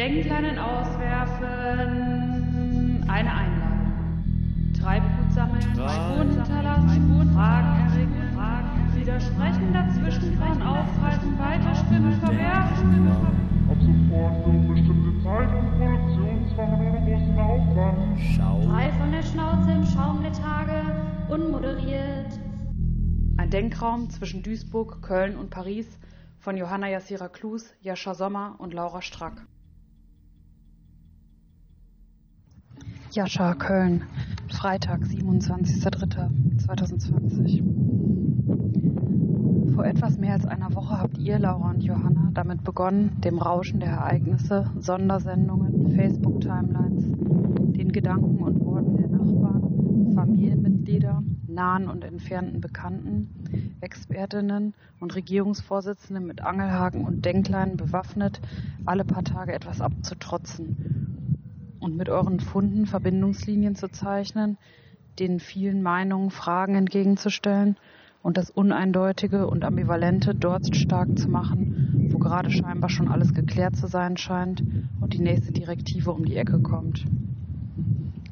Denkleinen auswerfen, eine Einladung. Treibgut sammeln, Spuren hinterlassen, Fragen erregen, Fragen widersprechen, dazwischen fahren, aufhalten, weiterspinnen, verwerfen. Ab sofort für unbestimmte Zeit und Produktionsfach ohne großen Aufwand. Frei von der Schnauze im Schaum der Tage, unmoderiert. Ein Denkraum zwischen Duisburg, Köln und Paris von Johanna Jassira Klus, Jascha Sommer und Laura Strack. Jascha, Köln, Freitag, 27.03.2020. Vor etwas mehr als einer Woche habt ihr, Laura und Johanna, damit begonnen, dem Rauschen der Ereignisse, Sondersendungen, Facebook-Timelines, den Gedanken und Worten der Nachbarn, Familienmitglieder, nahen und entfernten Bekannten, Expertinnen und Regierungsvorsitzende mit Angelhaken und Denkleinen bewaffnet, alle paar Tage etwas abzutrotzen und mit euren Funden Verbindungslinien zu zeichnen, den vielen Meinungen Fragen entgegenzustellen und das Uneindeutige und Ambivalente dort stark zu machen, wo gerade scheinbar schon alles geklärt zu sein scheint und die nächste Direktive um die Ecke kommt.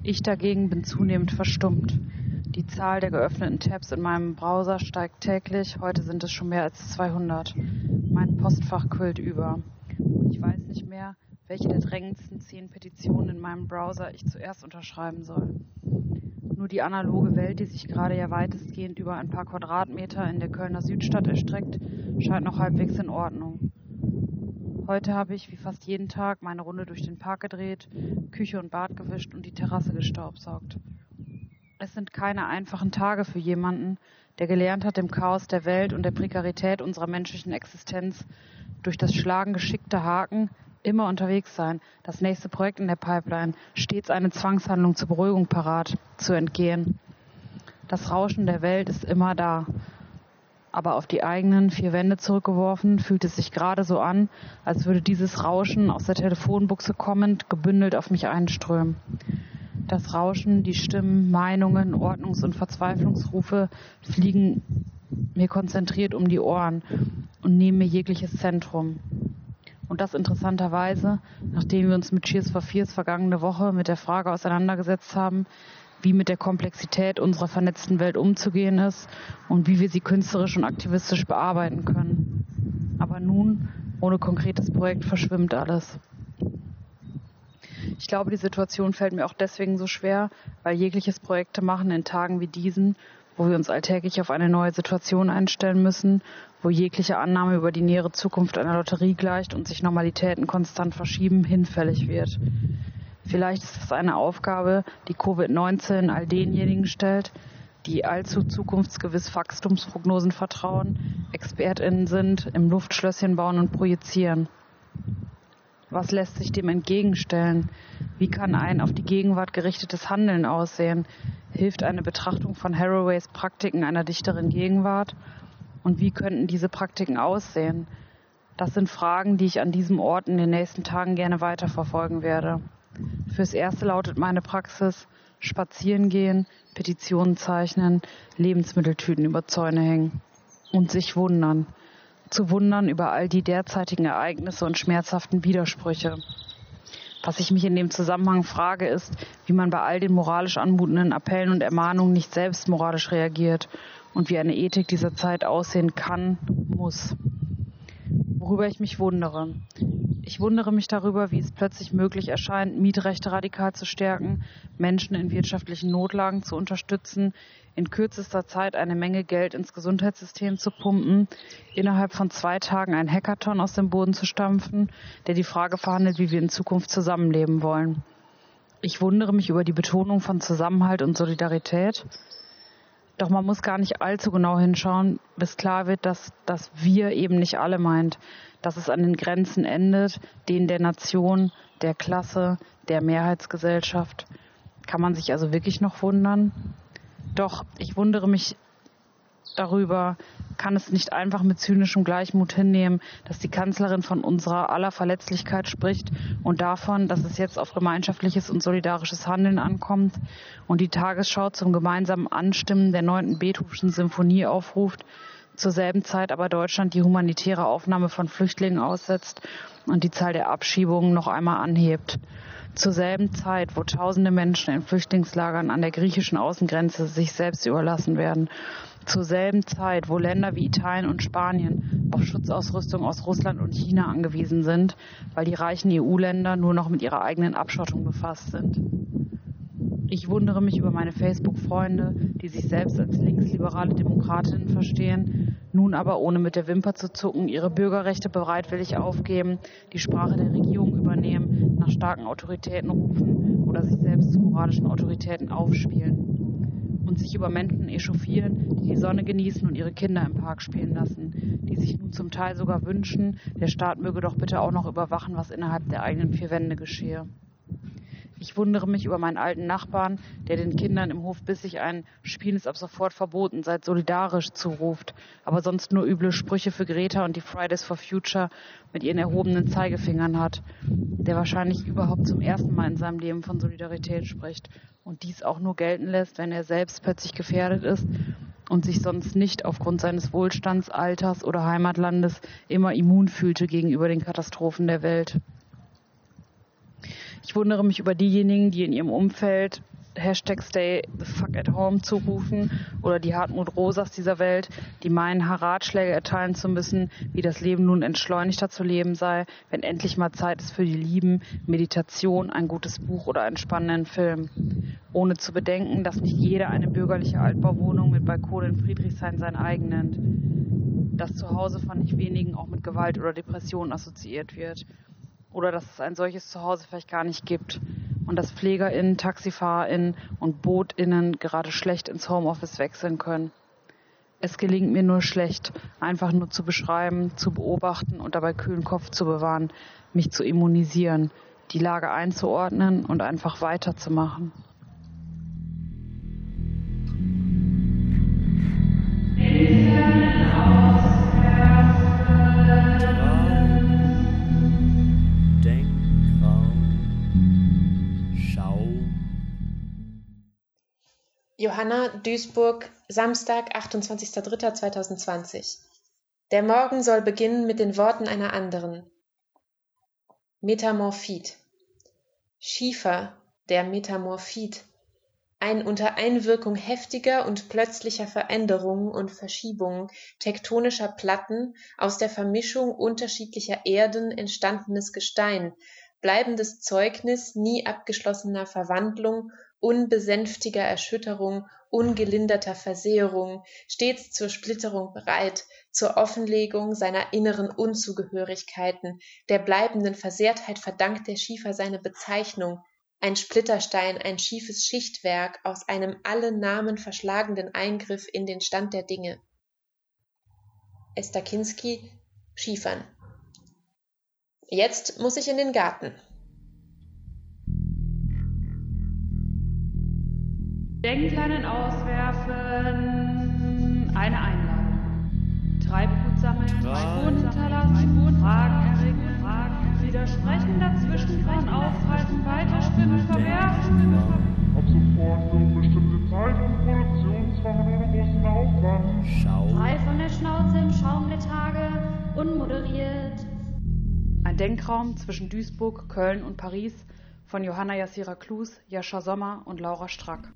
Ich dagegen bin zunehmend verstummt. Die Zahl der geöffneten Tabs in meinem Browser steigt täglich. Heute sind es schon mehr als 200. Mein Postfach quillt über. Und ich weiß nicht mehr, welche der drängendsten zehn Petitionen in meinem Browser ich zuerst unterschreiben soll. Nur die analoge Welt, die sich gerade ja weitestgehend über ein paar Quadratmeter in der Kölner Südstadt erstreckt, scheint noch halbwegs in Ordnung. Heute habe ich wie fast jeden Tag meine Runde durch den Park gedreht, Küche und Bad gewischt und die Terrasse gestaubsaugt. Es sind keine einfachen Tage für jemanden, der gelernt hat, dem Chaos der Welt und der Prekarität unserer menschlichen Existenz durch das Schlagen geschickter Haken immer unterwegs sein, das nächste Projekt in der Pipeline, stets eine Zwangshandlung zur Beruhigung parat, zu entgehen. Das Rauschen der Welt ist immer da. Aber auf die eigenen vier Wände zurückgeworfen, fühlt es sich gerade so an, als würde dieses Rauschen aus der Telefonbuchse kommend gebündelt auf mich einströmen. Das Rauschen, die Stimmen, Meinungen, Ordnungs- und Verzweiflungsrufe fliegen mir konzentriert um die Ohren und nehmen mir jegliches Zentrum. Und das interessanterweise, nachdem wir uns mit Cheers for Fears vergangene Woche mit der Frage auseinandergesetzt haben, wie mit der Komplexität unserer vernetzten Welt umzugehen ist und wie wir sie künstlerisch und aktivistisch bearbeiten können. Aber nun, ohne konkretes Projekt, verschwimmt alles. Ich glaube, die Situation fällt mir auch deswegen so schwer, weil jegliches Projekte machen in Tagen wie diesen wo wir uns alltäglich auf eine neue Situation einstellen müssen, wo jegliche Annahme über die nähere Zukunft einer Lotterie gleicht und sich Normalitäten konstant verschieben, hinfällig wird. Vielleicht ist das eine Aufgabe, die Covid-19 all denjenigen stellt, die allzu zukunftsgewiss Wachstumsprognosen vertrauen, ExpertInnen sind, im Luftschlösschen bauen und projizieren. Was lässt sich dem entgegenstellen? Wie kann ein auf die Gegenwart gerichtetes Handeln aussehen? Hilft eine Betrachtung von Haraways Praktiken einer dichteren Gegenwart? Und wie könnten diese Praktiken aussehen? Das sind Fragen, die ich an diesem Ort in den nächsten Tagen gerne weiterverfolgen werde. Fürs Erste lautet meine Praxis spazieren gehen, Petitionen zeichnen, Lebensmitteltüten über Zäune hängen und sich wundern zu wundern über all die derzeitigen Ereignisse und schmerzhaften Widersprüche. Was ich mich in dem Zusammenhang frage, ist, wie man bei all den moralisch anmutenden Appellen und Ermahnungen nicht selbst moralisch reagiert und wie eine Ethik dieser Zeit aussehen kann, muss. Worüber ich mich wundere. Ich wundere mich darüber, wie es plötzlich möglich erscheint, Mietrechte radikal zu stärken, Menschen in wirtschaftlichen Notlagen zu unterstützen, in kürzester Zeit eine Menge Geld ins Gesundheitssystem zu pumpen, innerhalb von zwei Tagen ein Hackathon aus dem Boden zu stampfen, der die Frage verhandelt, wie wir in Zukunft zusammenleben wollen. Ich wundere mich über die Betonung von Zusammenhalt und Solidarität. Doch man muss gar nicht allzu genau hinschauen, bis klar wird, dass das wir eben nicht alle meint, dass es an den Grenzen endet, denen der Nation, der Klasse, der Mehrheitsgesellschaft. Kann man sich also wirklich noch wundern? Doch ich wundere mich darüber, kann es nicht einfach mit zynischem Gleichmut hinnehmen, dass die Kanzlerin von unserer aller Verletzlichkeit spricht und davon, dass es jetzt auf gemeinschaftliches und solidarisches Handeln ankommt und die Tagesschau zum gemeinsamen Anstimmen der neunten Beethovenschen Symphonie aufruft, zur selben Zeit aber Deutschland die humanitäre Aufnahme von Flüchtlingen aussetzt und die Zahl der Abschiebungen noch einmal anhebt. Zur selben Zeit, wo tausende Menschen in Flüchtlingslagern an der griechischen Außengrenze sich selbst überlassen werden. Zur selben Zeit, wo Länder wie Italien und Spanien auf Schutzausrüstung aus Russland und China angewiesen sind, weil die reichen EU-Länder nur noch mit ihrer eigenen Abschottung befasst sind. Ich wundere mich über meine Facebook-Freunde, die sich selbst als linksliberale Demokratinnen verstehen, nun aber ohne mit der Wimper zu zucken ihre Bürgerrechte bereitwillig aufgeben, die Sprache der Regierung übernehmen, nach starken Autoritäten rufen oder sich selbst zu moralischen Autoritäten aufspielen und sich über Menschen echauffieren, die die Sonne genießen und ihre Kinder im Park spielen lassen, die sich nun zum Teil sogar wünschen, der Staat möge doch bitte auch noch überwachen, was innerhalb der eigenen vier Wände geschehe. Ich wundere mich über meinen alten Nachbarn, der den Kindern im Hof bissig ein Spielen ist ab sofort verboten, seid solidarisch zuruft, aber sonst nur üble Sprüche für Greta und die Fridays for Future mit ihren erhobenen Zeigefingern hat, der wahrscheinlich überhaupt zum ersten Mal in seinem Leben von Solidarität spricht und dies auch nur gelten lässt, wenn er selbst plötzlich gefährdet ist und sich sonst nicht aufgrund seines Wohlstands, Alters oder Heimatlandes immer immun fühlte gegenüber den Katastrophen der Welt. Ich wundere mich über diejenigen, die in ihrem Umfeld Hashtag Stay the fuck at home zurufen oder die Hartmut Rosas dieser Welt, die meinen, Ratschläge erteilen zu müssen, wie das Leben nun entschleunigter zu leben sei, wenn endlich mal Zeit ist für die Lieben, Meditation, ein gutes Buch oder einen spannenden Film. Ohne zu bedenken, dass nicht jeder eine bürgerliche Altbauwohnung mit Balkon in Friedrichshain sein eigen nennt. Das Zuhause von nicht wenigen auch mit Gewalt oder Depression assoziiert wird oder dass es ein solches Zuhause vielleicht gar nicht gibt und dass PflegerInnen, TaxifahrerInnen und BootInnen gerade schlecht ins Homeoffice wechseln können. Es gelingt mir nur schlecht, einfach nur zu beschreiben, zu beobachten und dabei kühlen Kopf zu bewahren, mich zu immunisieren, die Lage einzuordnen und einfach weiterzumachen. Johanna, Duisburg, Samstag, 28.03.2020. Der Morgen soll beginnen mit den Worten einer anderen. Metamorphit. Schiefer, der Metamorphit. Ein unter Einwirkung heftiger und plötzlicher Veränderungen und Verschiebungen tektonischer Platten aus der Vermischung unterschiedlicher Erden entstandenes Gestein, bleibendes Zeugnis nie abgeschlossener Verwandlung unbesänftiger Erschütterung, ungelinderter Versehrung, stets zur Splitterung bereit, zur Offenlegung seiner inneren Unzugehörigkeiten, der bleibenden Versehrtheit verdankt der Schiefer seine Bezeichnung, ein Splitterstein, ein schiefes Schichtwerk aus einem alle Namen verschlagenden Eingriff in den Stand der Dinge. Esther Kinski, Schiefern. Jetzt muss ich in den Garten. Denkleinen auswerfen, eine Einladung. Treibgut sammeln, Spuren hinterlassen, Fragen erregen, Fragen widersprechen, dazwischen von aufhalten, weiterspinnen, verwerfen. Ab sofort für bestimmte Zeit und Produktionszwang ohne großen Aufwand. Schau. Frei von der Schnauze im Schaum der Tage, unmoderiert. Ein Denkraum zwischen Duisburg, Köln und Paris von Johanna Jassira Klus, Jascha Sommer und Laura Strack.